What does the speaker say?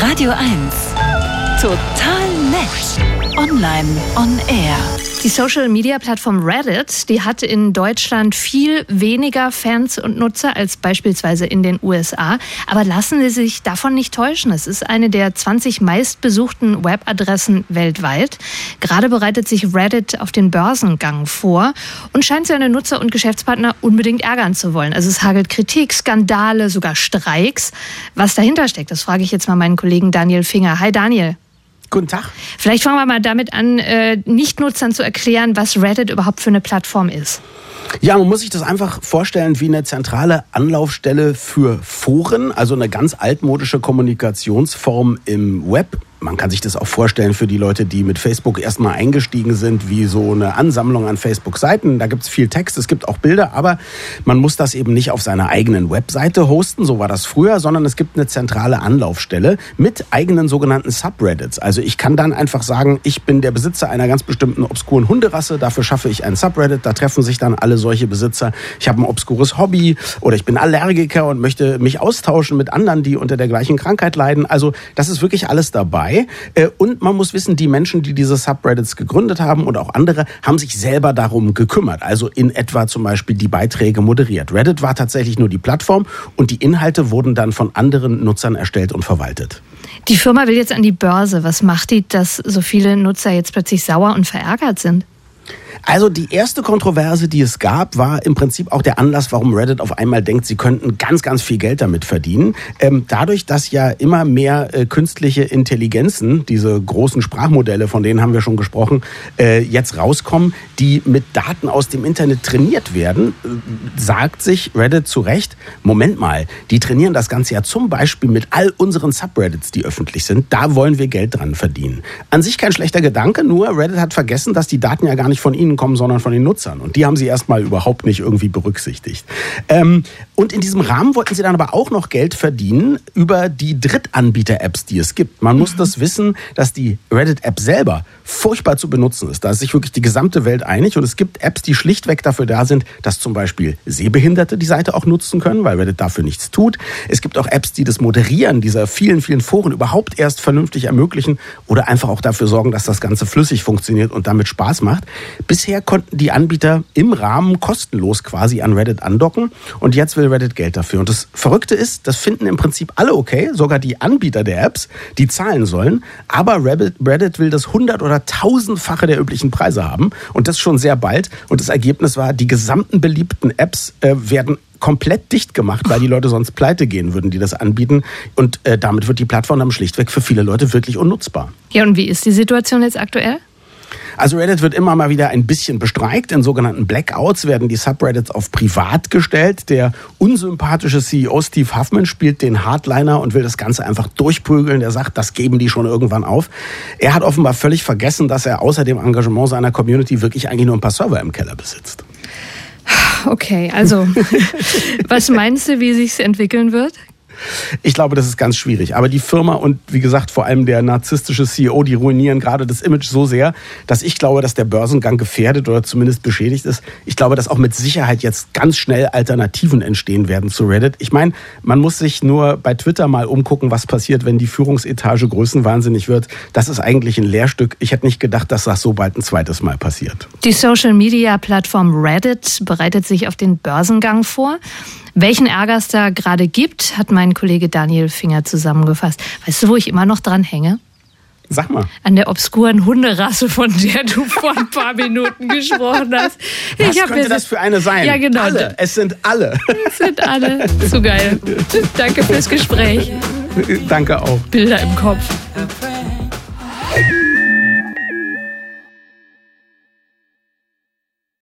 Radio 1. Total nett. Online on air. Die Social-Media-Plattform Reddit, die hat in Deutschland viel weniger Fans und Nutzer als beispielsweise in den USA. Aber lassen Sie sich davon nicht täuschen. Es ist eine der 20 meistbesuchten Webadressen weltweit. Gerade bereitet sich Reddit auf den Börsengang vor und scheint seine Nutzer und Geschäftspartner unbedingt ärgern zu wollen. Also es hagelt Kritik, Skandale, sogar Streiks. Was dahinter steckt, das frage ich jetzt mal meinen Kollegen Daniel Finger. Hi Daniel. Guten Tag. Vielleicht fangen wir mal damit an, äh, Nichtnutzern zu erklären, was Reddit überhaupt für eine Plattform ist. Ja, man muss sich das einfach vorstellen wie eine zentrale Anlaufstelle für Foren, also eine ganz altmodische Kommunikationsform im Web man kann sich das auch vorstellen für die Leute, die mit Facebook erstmal eingestiegen sind, wie so eine Ansammlung an Facebook-Seiten. Da gibt es viel Text, es gibt auch Bilder, aber man muss das eben nicht auf seiner eigenen Webseite hosten, so war das früher, sondern es gibt eine zentrale Anlaufstelle mit eigenen sogenannten Subreddits. Also ich kann dann einfach sagen, ich bin der Besitzer einer ganz bestimmten obskuren Hunderasse, dafür schaffe ich ein Subreddit, da treffen sich dann alle solche Besitzer. Ich habe ein obskures Hobby oder ich bin Allergiker und möchte mich austauschen mit anderen, die unter der gleichen Krankheit leiden. Also das ist wirklich alles dabei dabei. Äh, und man muss wissen, die Menschen, die diese Subreddits gegründet haben und auch andere, haben sich selber darum gekümmert. Also in etwa zum Beispiel die Beiträge moderiert. Reddit war tatsächlich nur die Plattform und die Inhalte wurden dann von anderen Nutzern erstellt und verwaltet. Die Firma will jetzt an die Börse. Was macht die, dass so viele Nutzer jetzt plötzlich sauer und verärgert sind? Also die erste Kontroverse, die es gab, war im Prinzip auch der Anlass, warum Reddit auf einmal denkt, sie könnten ganz, ganz viel Geld damit verdienen. Ähm, dadurch, dass ja immer mehr äh, künstliche Intelligenzen, diese großen Sprachmodelle, von denen haben wir schon gesprochen, äh, jetzt rauskommen, die mit Daten aus dem Internet trainiert werden, äh, sagt sich Reddit zu Recht, Moment mal, die trainieren das Ganze ja zum Beispiel mit all unseren Subreddits, die öffentlich sind. Da wollen wir Geld dran verdienen. An sich kein schlechter Gedanke, nur Reddit hat vergessen, dass die Daten ja gar nicht von ihnen ihnen kommen, sondern von den Nutzern. Und die haben sie erstmal überhaupt nicht irgendwie berücksichtigt. Ähm, und in diesem Rahmen wollten sie dann aber auch noch Geld verdienen über die Drittanbieter-Apps, die es gibt. Man muss mhm. das wissen, dass die Reddit-App selber furchtbar zu benutzen ist. Da ist sich wirklich die gesamte Welt einig. Und es gibt Apps, die schlichtweg dafür da sind, dass zum Beispiel Sehbehinderte die Seite auch nutzen können, weil Reddit dafür nichts tut. Es gibt auch Apps, die das Moderieren dieser vielen, vielen Foren überhaupt erst vernünftig ermöglichen oder einfach auch dafür sorgen, dass das Ganze flüssig funktioniert und damit Spaß macht. Bis Bisher konnten die Anbieter im Rahmen kostenlos quasi an Reddit andocken und jetzt will Reddit Geld dafür. Und das Verrückte ist, das finden im Prinzip alle okay, sogar die Anbieter der Apps, die zahlen sollen. Aber Reddit, will das hundert- oder tausendfache der üblichen Preise haben und das schon sehr bald. Und das Ergebnis war, die gesamten beliebten Apps äh, werden komplett dicht gemacht, weil die Leute sonst pleite gehen würden, die das anbieten. Und äh, damit wird die Plattform dann schlichtweg für viele Leute wirklich unnutzbar. Ja, und wie ist die Situation jetzt aktuell? Also Reddit wird immer mal wieder ein bisschen bestreikt. In sogenannten Blackouts werden die Subreddits auf privat gestellt. Der unsympathische CEO Steve Huffman spielt den Hardliner und will das Ganze einfach durchprügeln. Er sagt, das geben die schon irgendwann auf. Er hat offenbar völlig vergessen, dass er außer dem Engagement seiner Community wirklich eigentlich nur ein paar Server im Keller besitzt. Okay, also was meinst du, wie sich's entwickeln wird? Ich glaube, das ist ganz schwierig. Aber die Firma und wie gesagt vor allem der narzisstische CEO, die ruinieren gerade das Image so sehr, dass ich glaube, dass der Börsengang gefährdet oder zumindest beschädigt ist. Ich glaube, dass auch mit Sicherheit jetzt ganz schnell Alternativen entstehen werden zu Reddit. Ich meine, man muss sich nur bei Twitter mal umgucken, was passiert, wenn die Führungsetage größenwahnsinnig wird. Das ist eigentlich ein Lehrstück. Ich hätte nicht gedacht, dass das so bald ein zweites Mal passiert. Die Social-Media-Plattform Reddit bereitet sich auf den Börsengang vor. Welchen Ärger es da gerade gibt, hat mein Kollege Daniel Finger zusammengefasst. Weißt du, wo ich immer noch dran hänge? Sag mal. An der obskuren Hunderasse, von der du vor ein paar Minuten gesprochen hast. Was ich könnte das für eine sein? Ja, genau. Alle. Es sind alle. Es sind alle. Zu geil. Danke fürs Gespräch. Danke auch. Bilder im Kopf.